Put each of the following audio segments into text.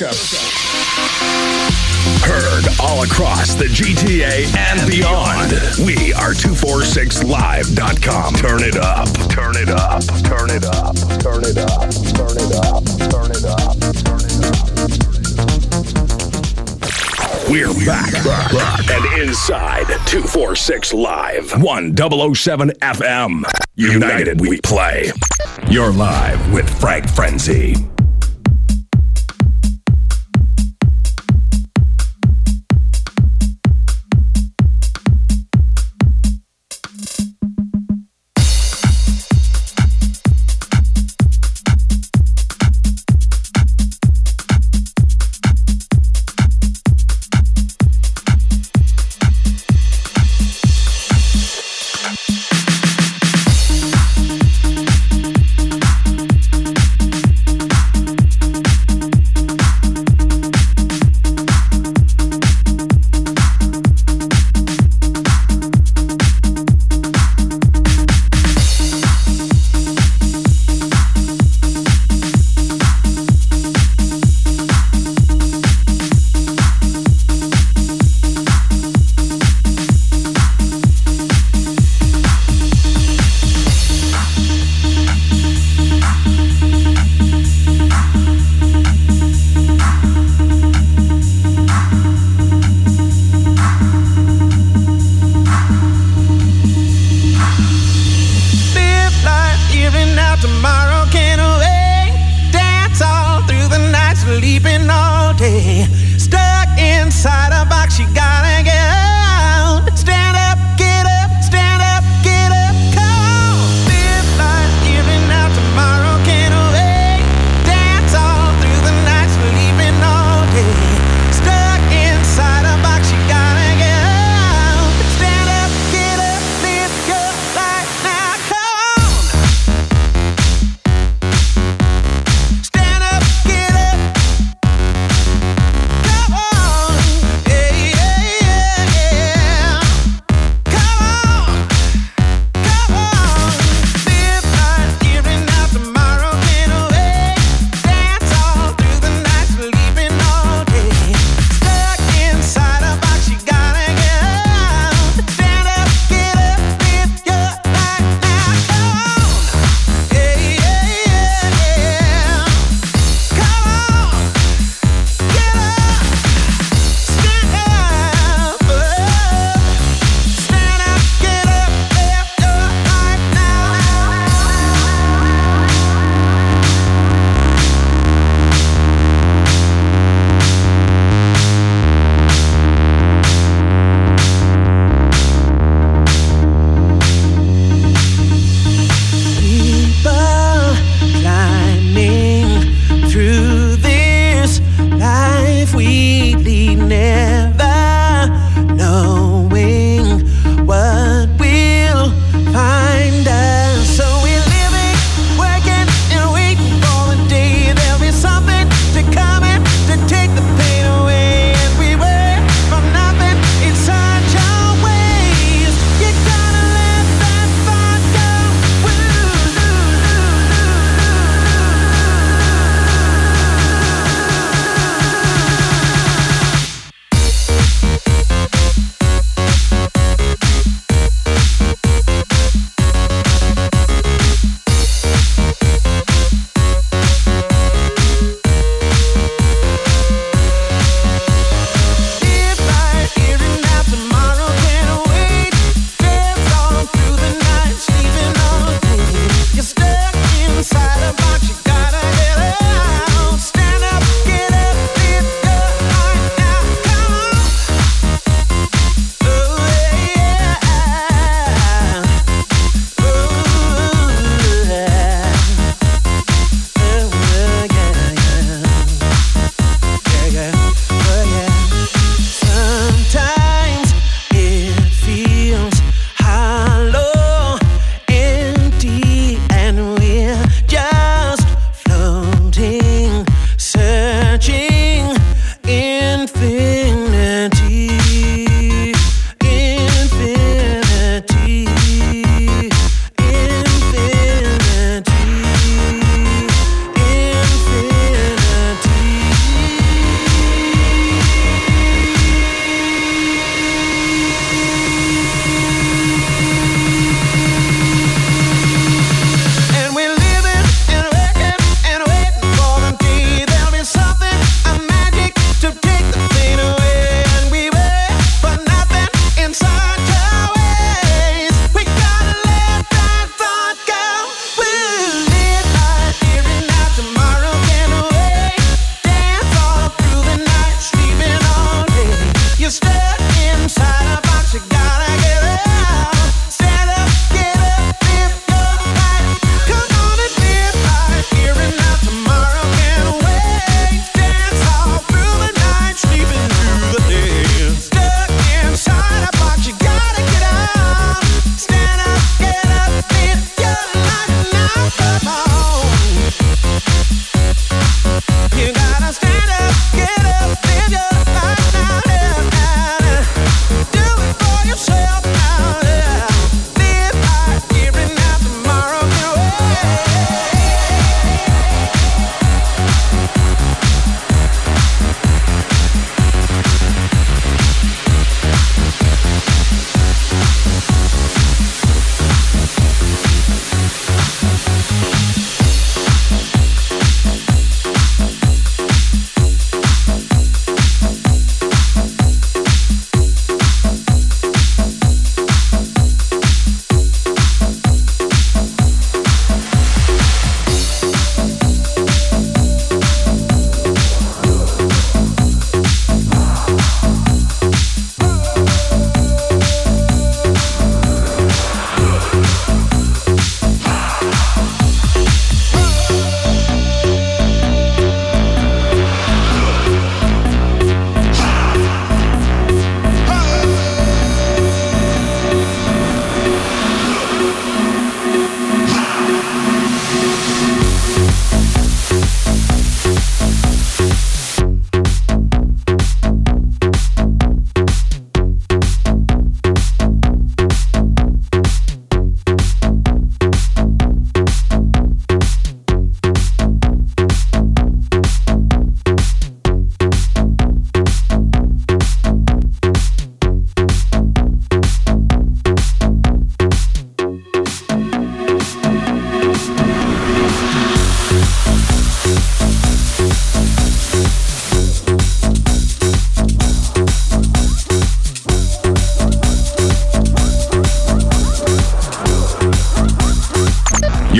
Heard all across the GTA and beyond. We are 246live.com. Turn it up. Turn it up. Turn it up. Turn it up. Turn it up. Turn it up. Turn it up. We're back, back and inside 246 Live 1007 FM. United we play. You're live with Frank Frenzy.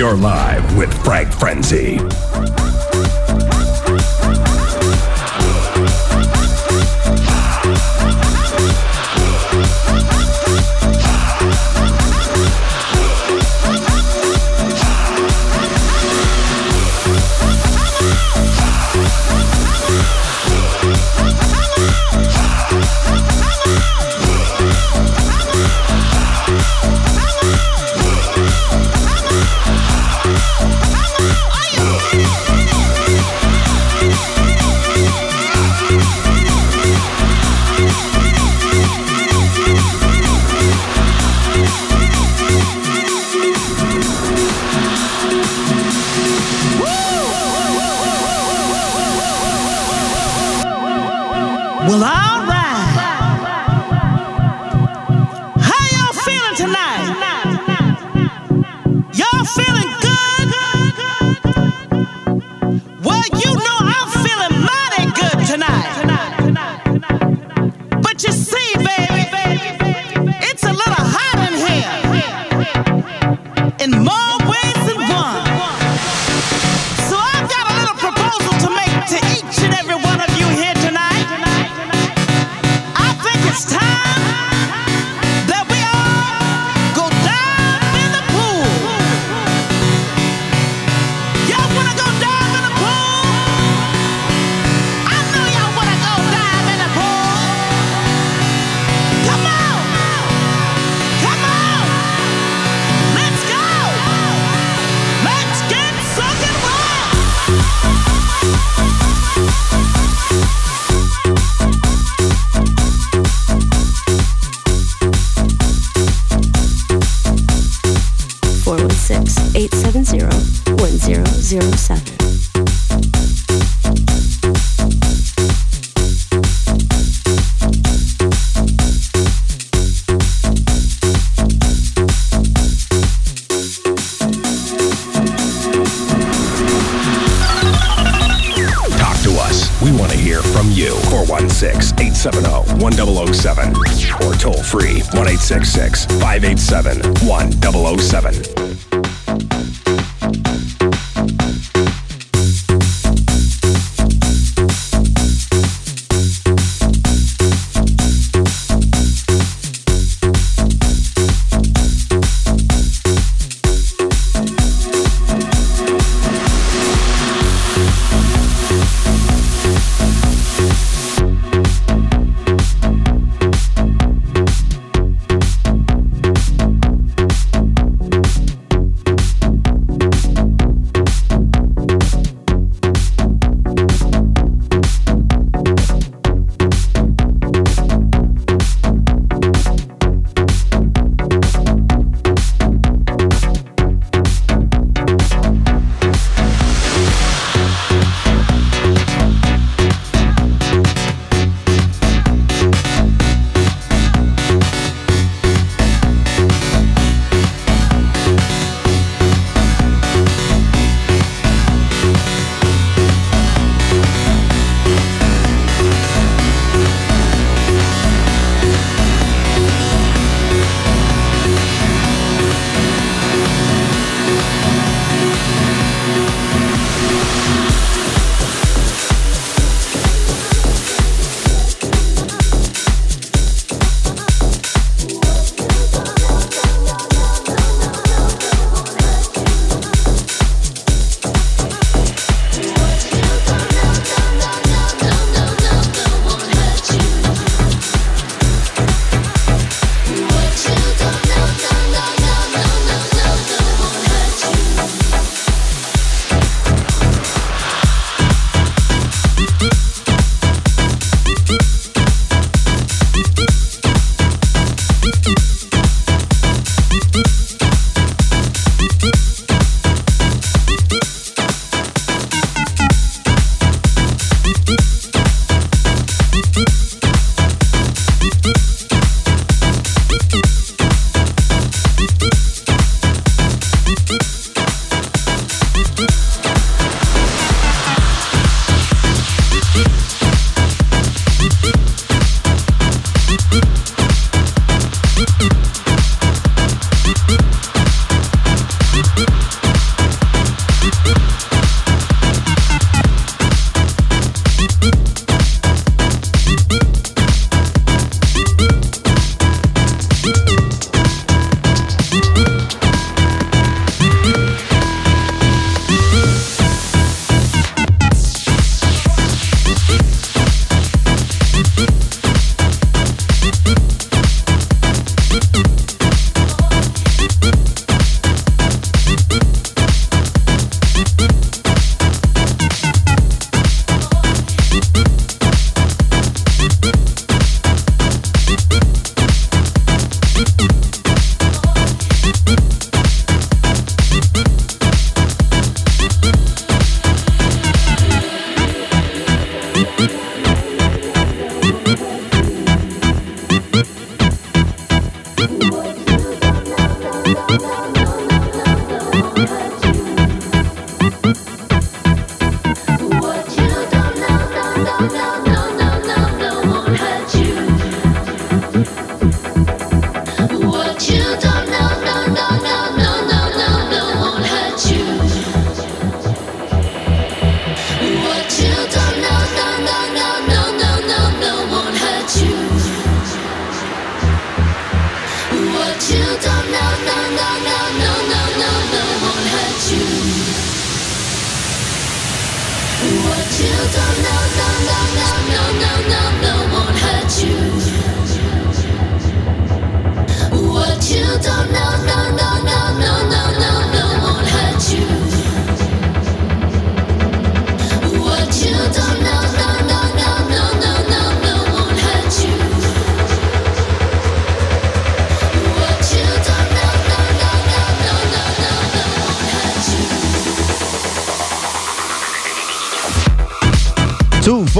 You're live with Frank Frenzy. 7.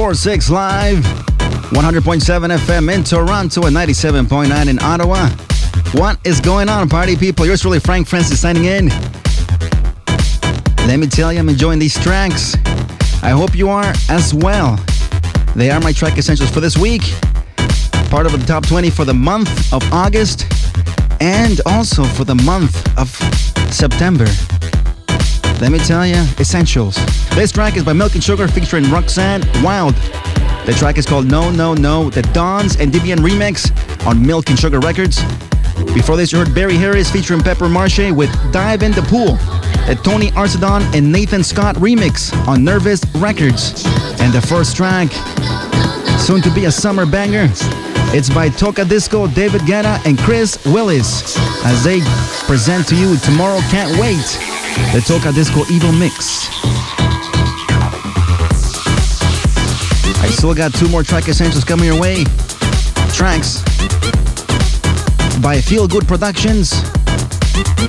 104.6 Live, 100.7 FM in Toronto, and 97.9 in Ottawa. What is going on, party people? Yours truly, Frank Frenzy, signing in. Let me tell you, I'm enjoying these tracks. I hope you are as well. They are my track essentials for this week, part of the top 20 for the month of August, and also for the month of September. Let me tell you, essentials. This track is by Milk and Sugar featuring Roxanne Wild. The track is called No No No, the Dons and DBN remix on Milk and Sugar Records. Before this, you heard Barry Harris featuring Pepper Mashay with Dive in the Pool, the Tony Arzadon and Nathan Scott remix on Nervous Records. And the first track, soon to be a summer banger, it's by Tocadisco, David Guetta, and Chris Willis as they present to you Tomorrow Can't Wait the Tocadisco Evil Mix. I still got two more track essentials coming your way. Tracks by Feel Good Productions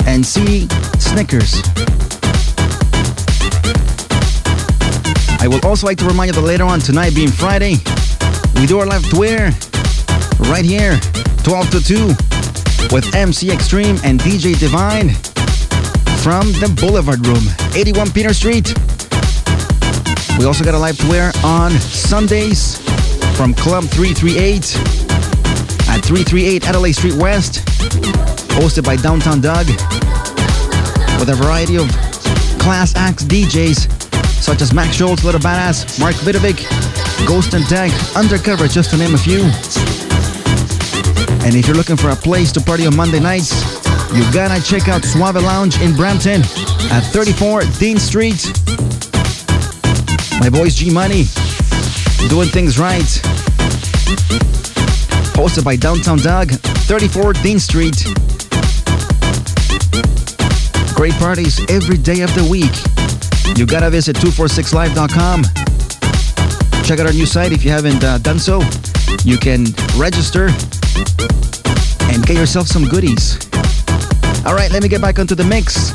and C Snickers. I would also like to remind you that later on tonight, being Friday, we do our live Twitter right here, 12 to 2, with MC Extreme and DJ Divine from the Boulevard Room, 81 Peter Street. We also got a live tour on Sundays from Club 338 at 338 Adelaide Street West, hosted by Downtown Doug, with a variety of class acts DJs such as Max Schultz, Little Badass, Mark Vidovic, Ghost and Tag, Undercover, just to name a few. And if you're looking for a place to party on Monday nights, you gotta check out Suave Lounge in Brampton at 34 Dean Street. My boys G Money doing things right. Hosted by Downtown Doug, 34 Dean Street. Great parties every day of the week. You gotta visit 246live.com. Check out our new site if you haven't uh, done so. You can register and get yourself some goodies. All right, let me get back onto the mix.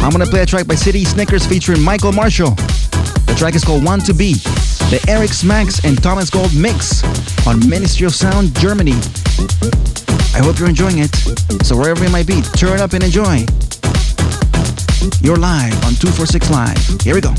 I'm gonna play a track by City Snickers featuring Michael Marshall. The track is called Want to Be, the Eric Smax and Thomas Gold mix on Ministry of Sound Germany. I hope you're enjoying it. So wherever you might be, turn up and enjoy. You're live on 246 Live. Here we go.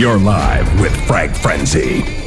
You're live with Frank Frenzy.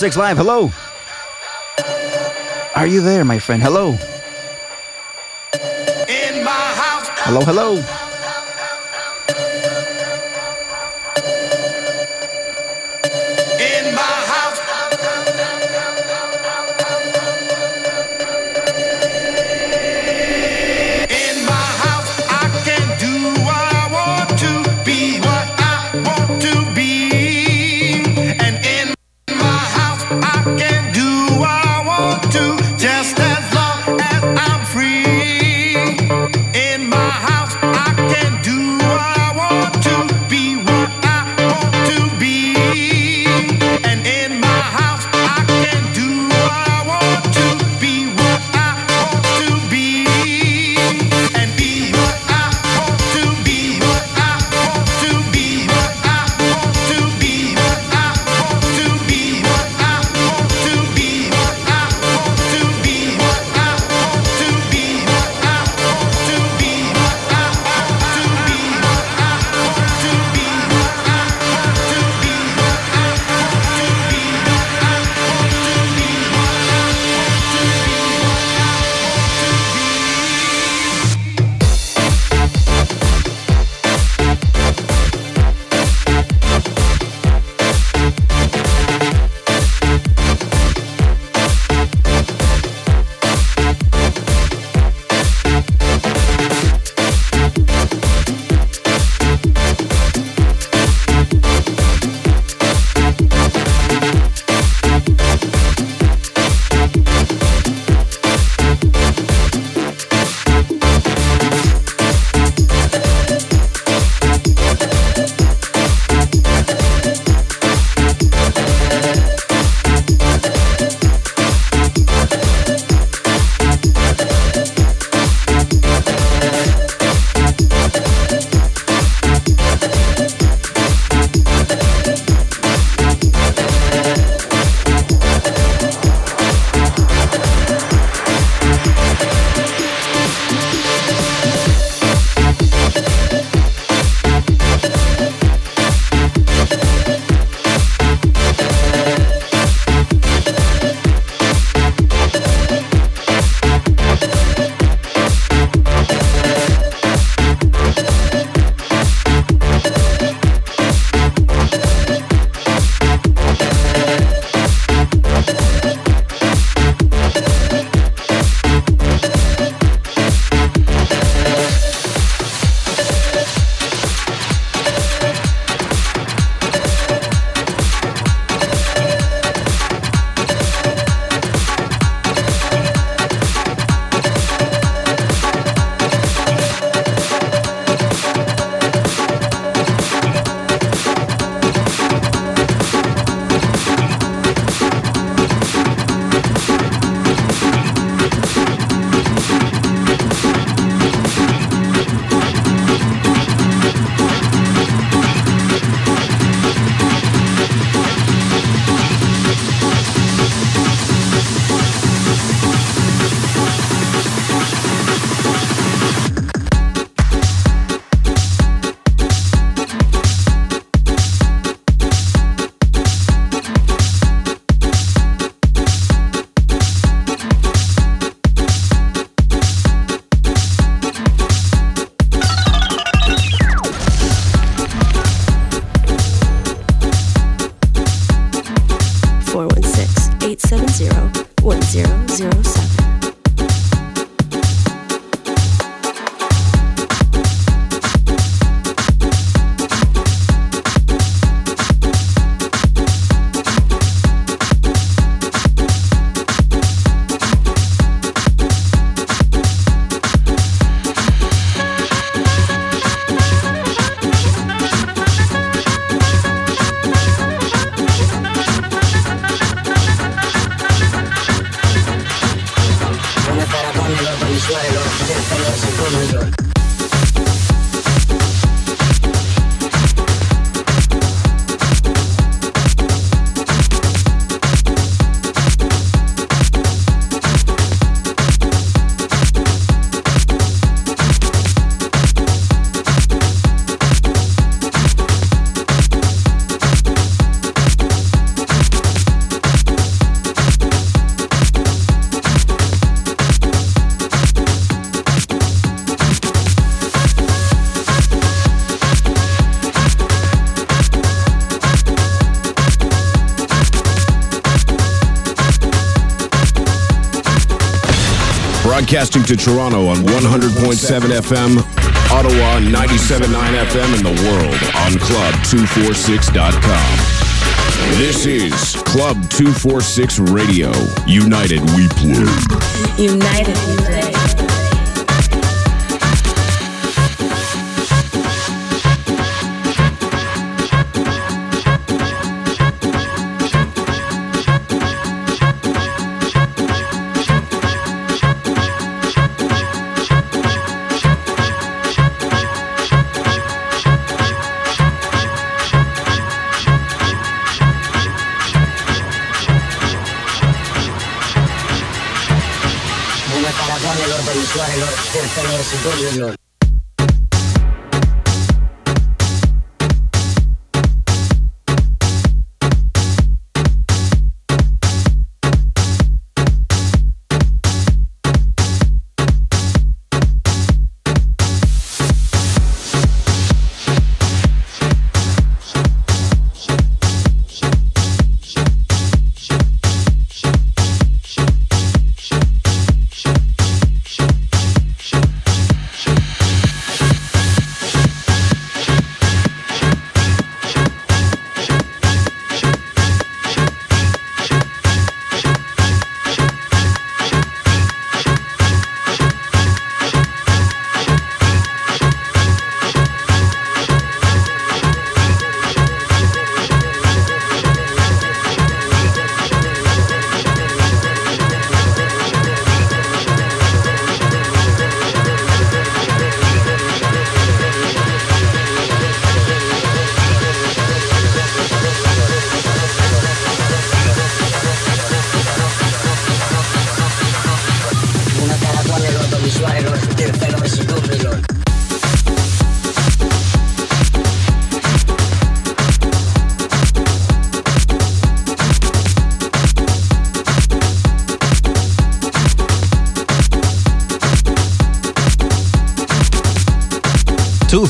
Six Live. Hello. Are you there, my friend? Hello. Hello, hello. Broadcasting to Toronto on 100.7 FM, Ottawa 97.9 FM, and the world on Club246.com. This is Club 246 Radio. United We Play. United we play. por favor, si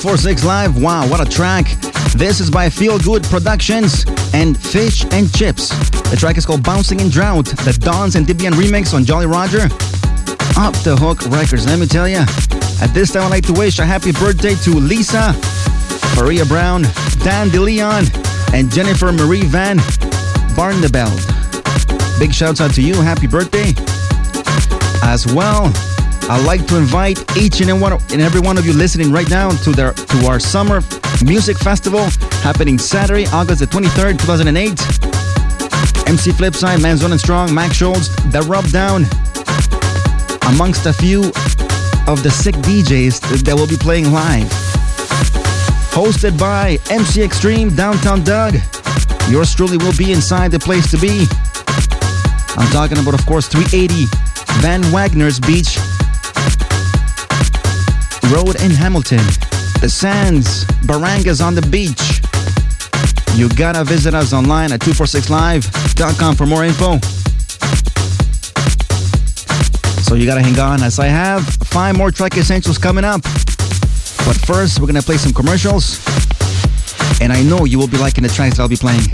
246 Live. Wow, what a track! This is by Feel Good Productions and Fish and Chips. The track is called Bouncing in Drought, the Dons and DBN remix on Jolly Roger. Up the hook records, let me tell you. At this time, I'd like to wish a happy birthday to Lisa, Maria Brown, Dan DeLeon, and Jennifer Marie Van Barnabell. Big shouts out to you, happy birthday as well. I'd like to invite each and every one of you listening right now to their to our summer music festival happening Saturday, August the 23rd, 2008. MC Flipside, Manzon and Strong, Max Schultz, The Rub Down, amongst a few of the sick DJs that will be playing live. Hosted by MC Extreme, Downtown Doug. Yours truly will be inside the place to be. I'm talking about, of course, 380 Van Wagner's Beach Road in Hamilton. The Sands, Barangas on the beach. You gotta visit us online at 246live.com for more info. So you gotta hang on as I have five more track essentials coming up. But first, we're gonna play some commercials. And I know you will be liking the tracks I'll be playing.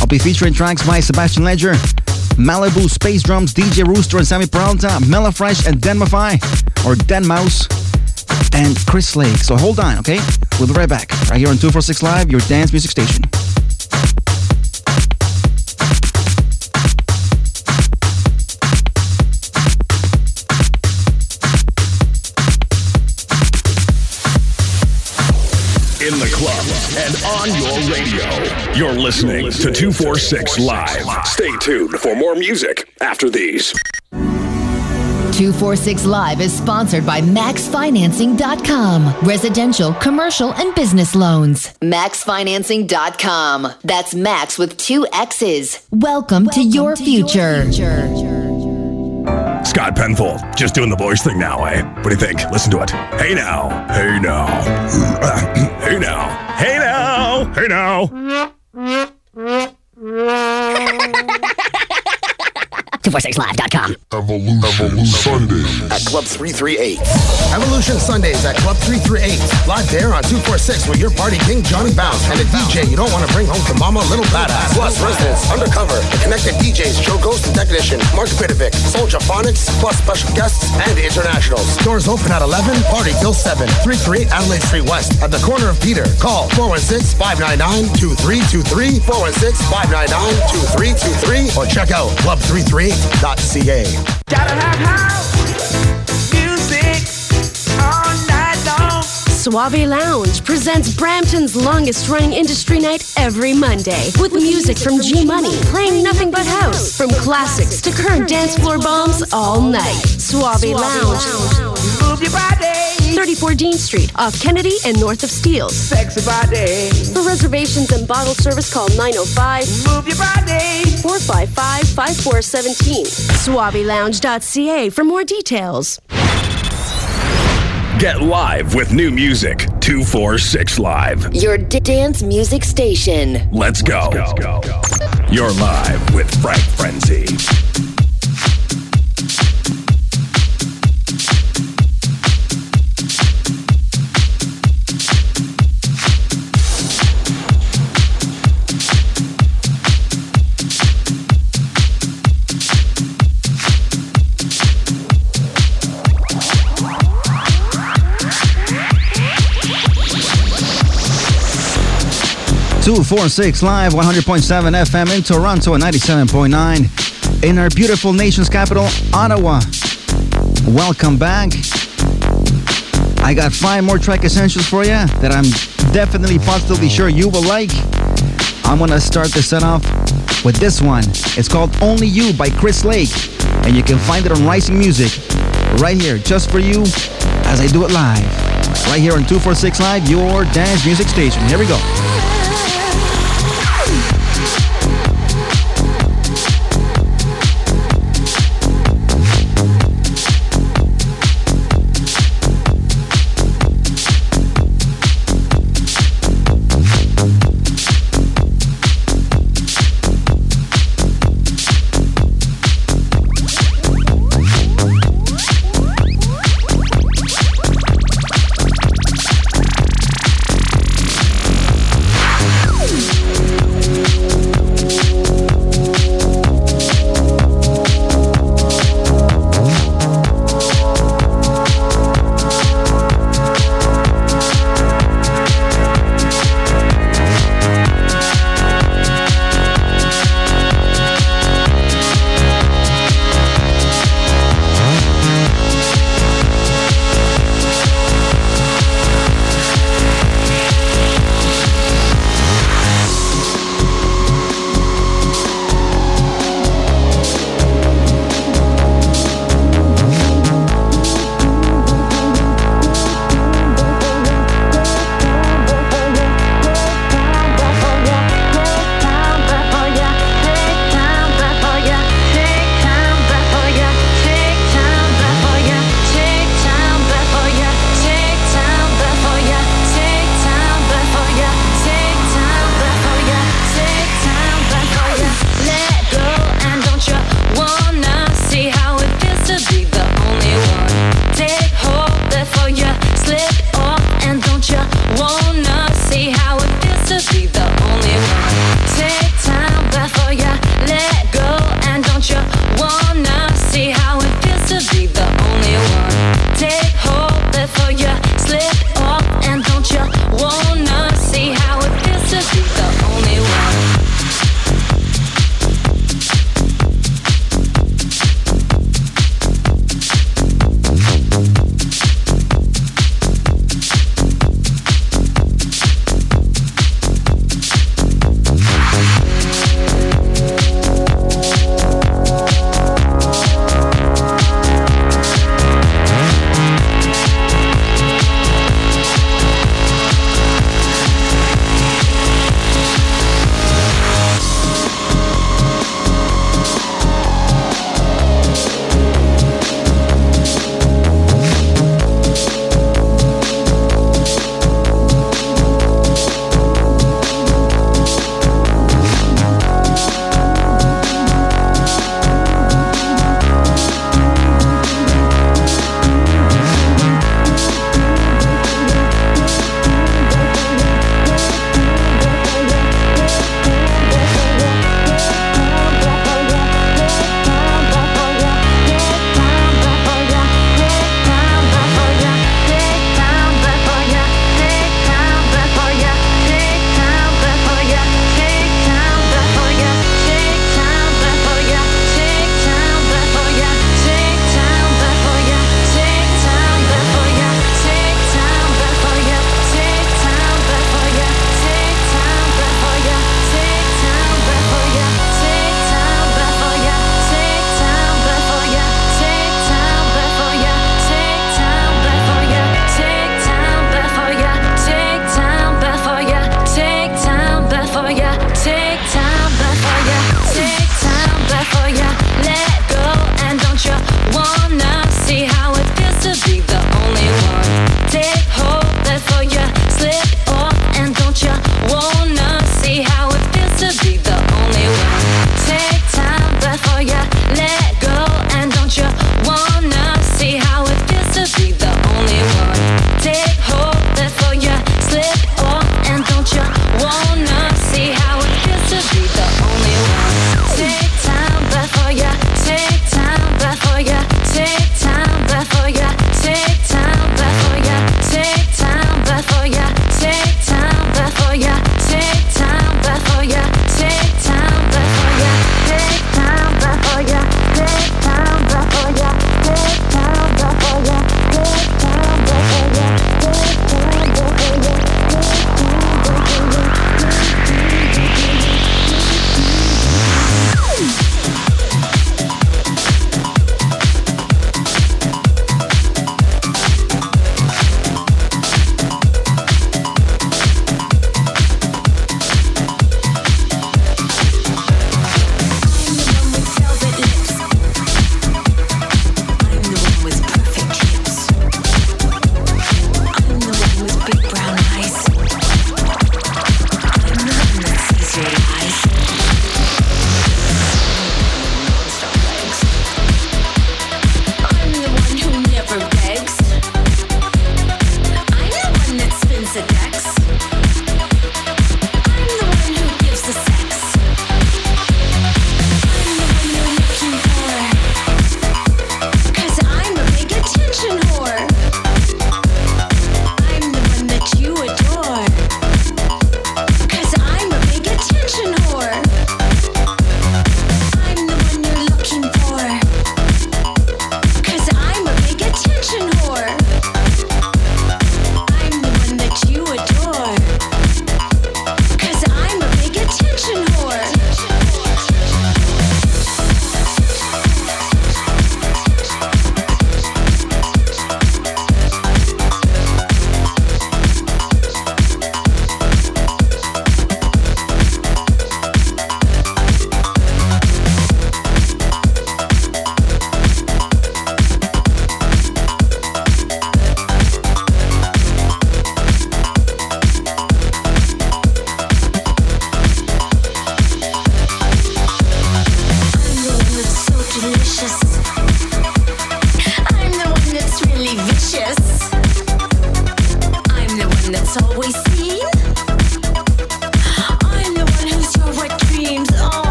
I'll be featuring tracks by Sebastian Ledger, Malibu Space Drums, DJ Rooster and Sammy Peralta, Melleefresh and Denmafy, or Denmouse, and Chris Lake. So hold on, okay? We'll be right back. Right here on 246 Live, your dance music station. In the club and on your radio. You're listening to 246 Live. Stay tuned for more music after these. 246 Live is sponsored by MaxFinancing.com. Residential, commercial, and business loans. MaxFinancing.com. That's Max with two X's. Welcome, to, your, future. Scott Penfold, just doing the voice thing now, eh? What do you think? Listen to it. Hey now, hey now, hey now, hey now, hey now. 246live.com. Evolution. Evolution Sunday at Club 338. Evolution Sundays at Club 338. Live there on 246 with your party king Johnny Bounce and a DJ you don't want to bring home to mama, Little Badass. Plus residents, undercover, the connected DJs, Joe Ghost and Technician, Mark Pidovic, Soldier Phonics, plus special guests and internationals. Doors open at 11, party till 7. 338 Adelaide Street West at the corner of Peter. Call 416-599-2323, 416-599-2323, or check out club338.ca. Gotta have house music all night long. Suave Lounge presents Brampton's longest running industry night every Monday with music from G Money playing nothing but house from classics to current dance floor bombs all night. Suave Lounge. Move your body. 34 Dean Street, off Kennedy and north of Steeles. Sexy body. For reservations and bottle service, call 905 Move your body. 455 5417. SuaveLounge.ca for more details. Get live with new music. 246 Live. Your d- dance music station. Let's go. You're live with Frank Frenzy. Two four six live, 100.7 FM in Toronto and 97.9 in our beautiful nation's capital, Ottawa. Welcome back. I got five more track essentials for you that I'm definitely positively sure you will like. I'm gonna start the set off with this one. It's called Only You by Chris Lake, and you can find it on Rising Music right here, just for you, as I do it live. Right here on 246 Live, your dance music station. Here we go.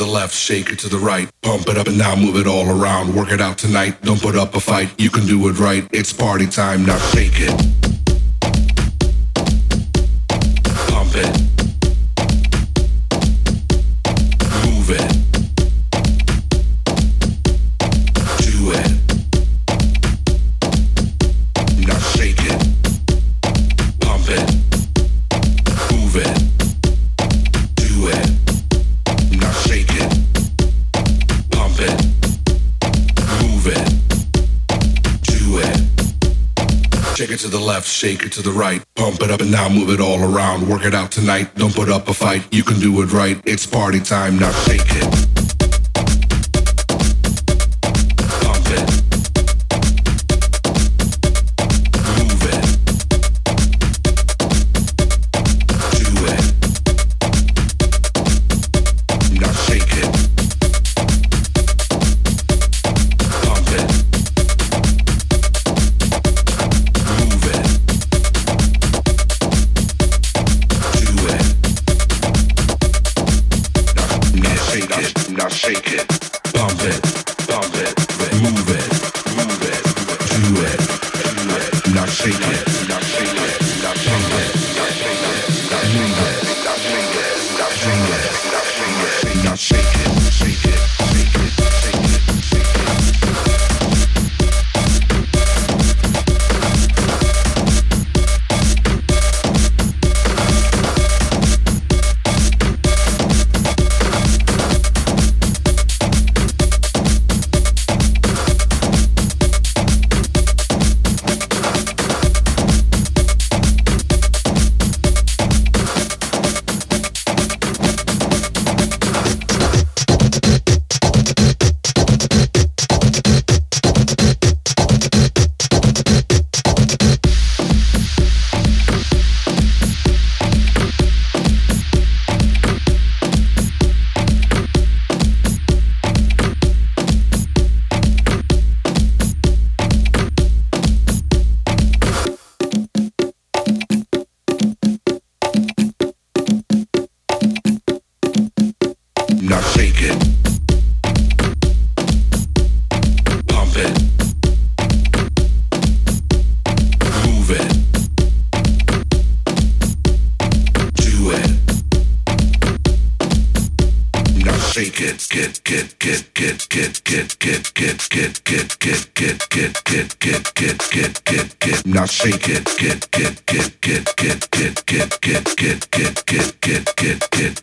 The left, shake it to the right. Pump it up and now move it all around. Work it out tonight. Don't put up a fight. You can do it right. It's party time. Now shake it. Left, shake it to the right. Pump it up and now move it all around. Work it out tonight. Don't put up a fight. You can do it right. It's party time. Now shake it.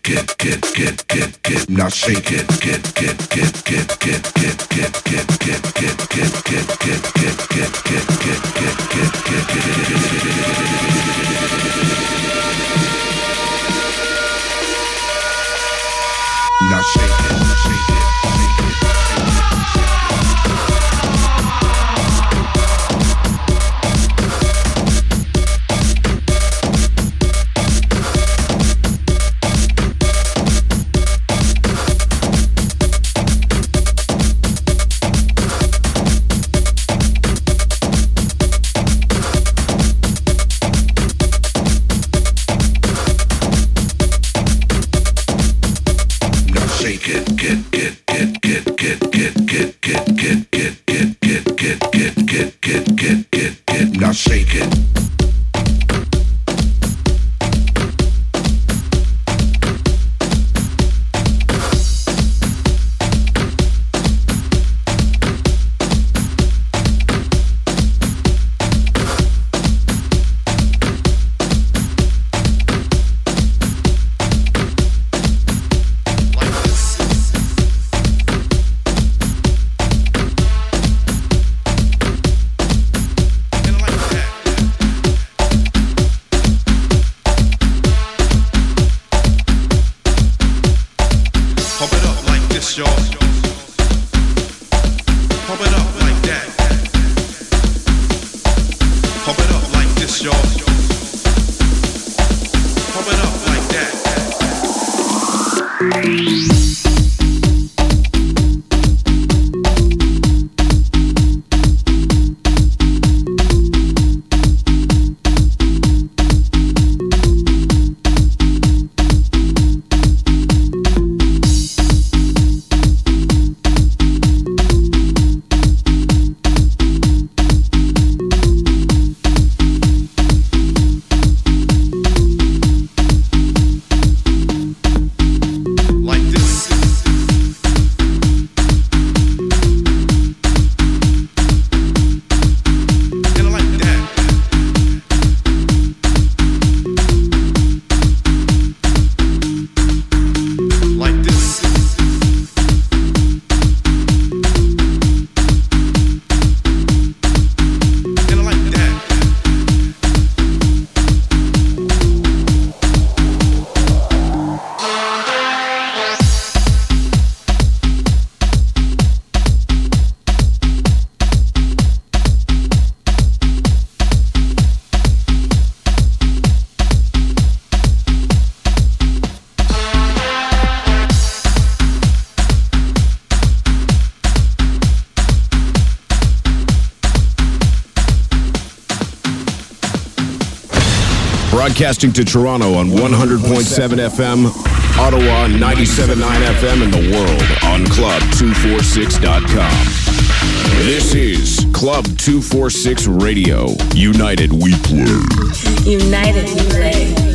Get get get get get get get shake it. Get get get get get get get get get get get get get get get get get get get it, shake it. Broadcasting to Toronto on 100.7 FM, Ottawa 97.9 FM, and the world on Club246.com. This is Club 246 Radio. United we play. United we play.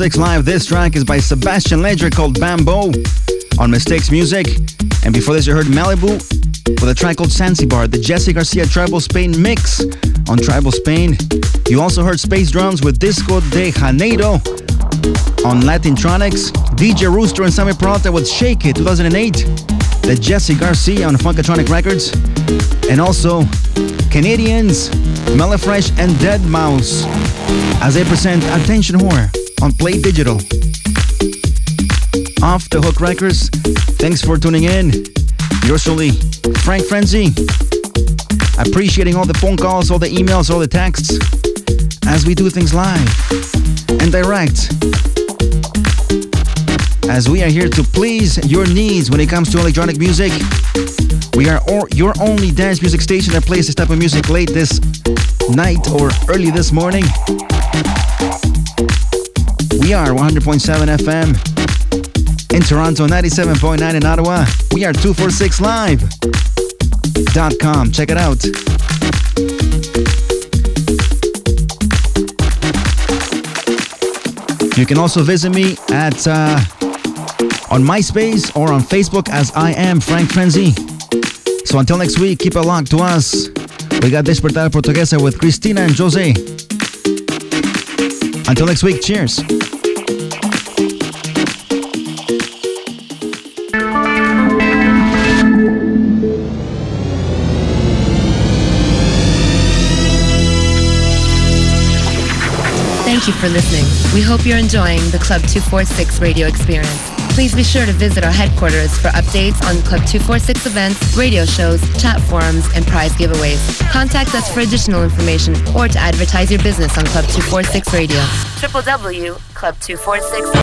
6 Live. This track is by Sebastian Ledger called Bamboo on Mistakes Music. And before this, you heard Malibu with a track called Sansibar, the Jesse Garcia Tribal Spain mix on Tribal Spain. You also heard Space Drums with Disco de Janeiro on Latintronics, DJ Rooster and Sammy Peralta with Shake It 2008, the Jesse Garcia on Funkatronic Records, and also Canadians, Melleefresh and deadmau5 as they present Attention Horror on Play Digital. Off the Hook Records, thanks for tuning in. Yours truly, Frank Frenzy. Appreciating all the phone calls, all the emails, all the texts as we do things live and direct. As we are here to please your needs when it comes to electronic music. We are your only dance music station that plays this type of music late this night or early this morning. We are 100.7 FM in Toronto, 97.9 in Ottawa. We are 246live.com. Check it out. You can also visit me at uh, on MySpace or on Facebook as I am Frank Frenzy. So until next week, keep it locked to us. We got Despertar Portuguesa with Cristina and Jose. Until next week, cheers. Thank you for listening. We hope you're enjoying the Club 246 radio experience. Please be sure to visit our headquarters for updates on Club 246 events, radio shows, chat forums, and prize giveaways. Contact us for additional information or to advertise your business on Club 246 Radio. www.club246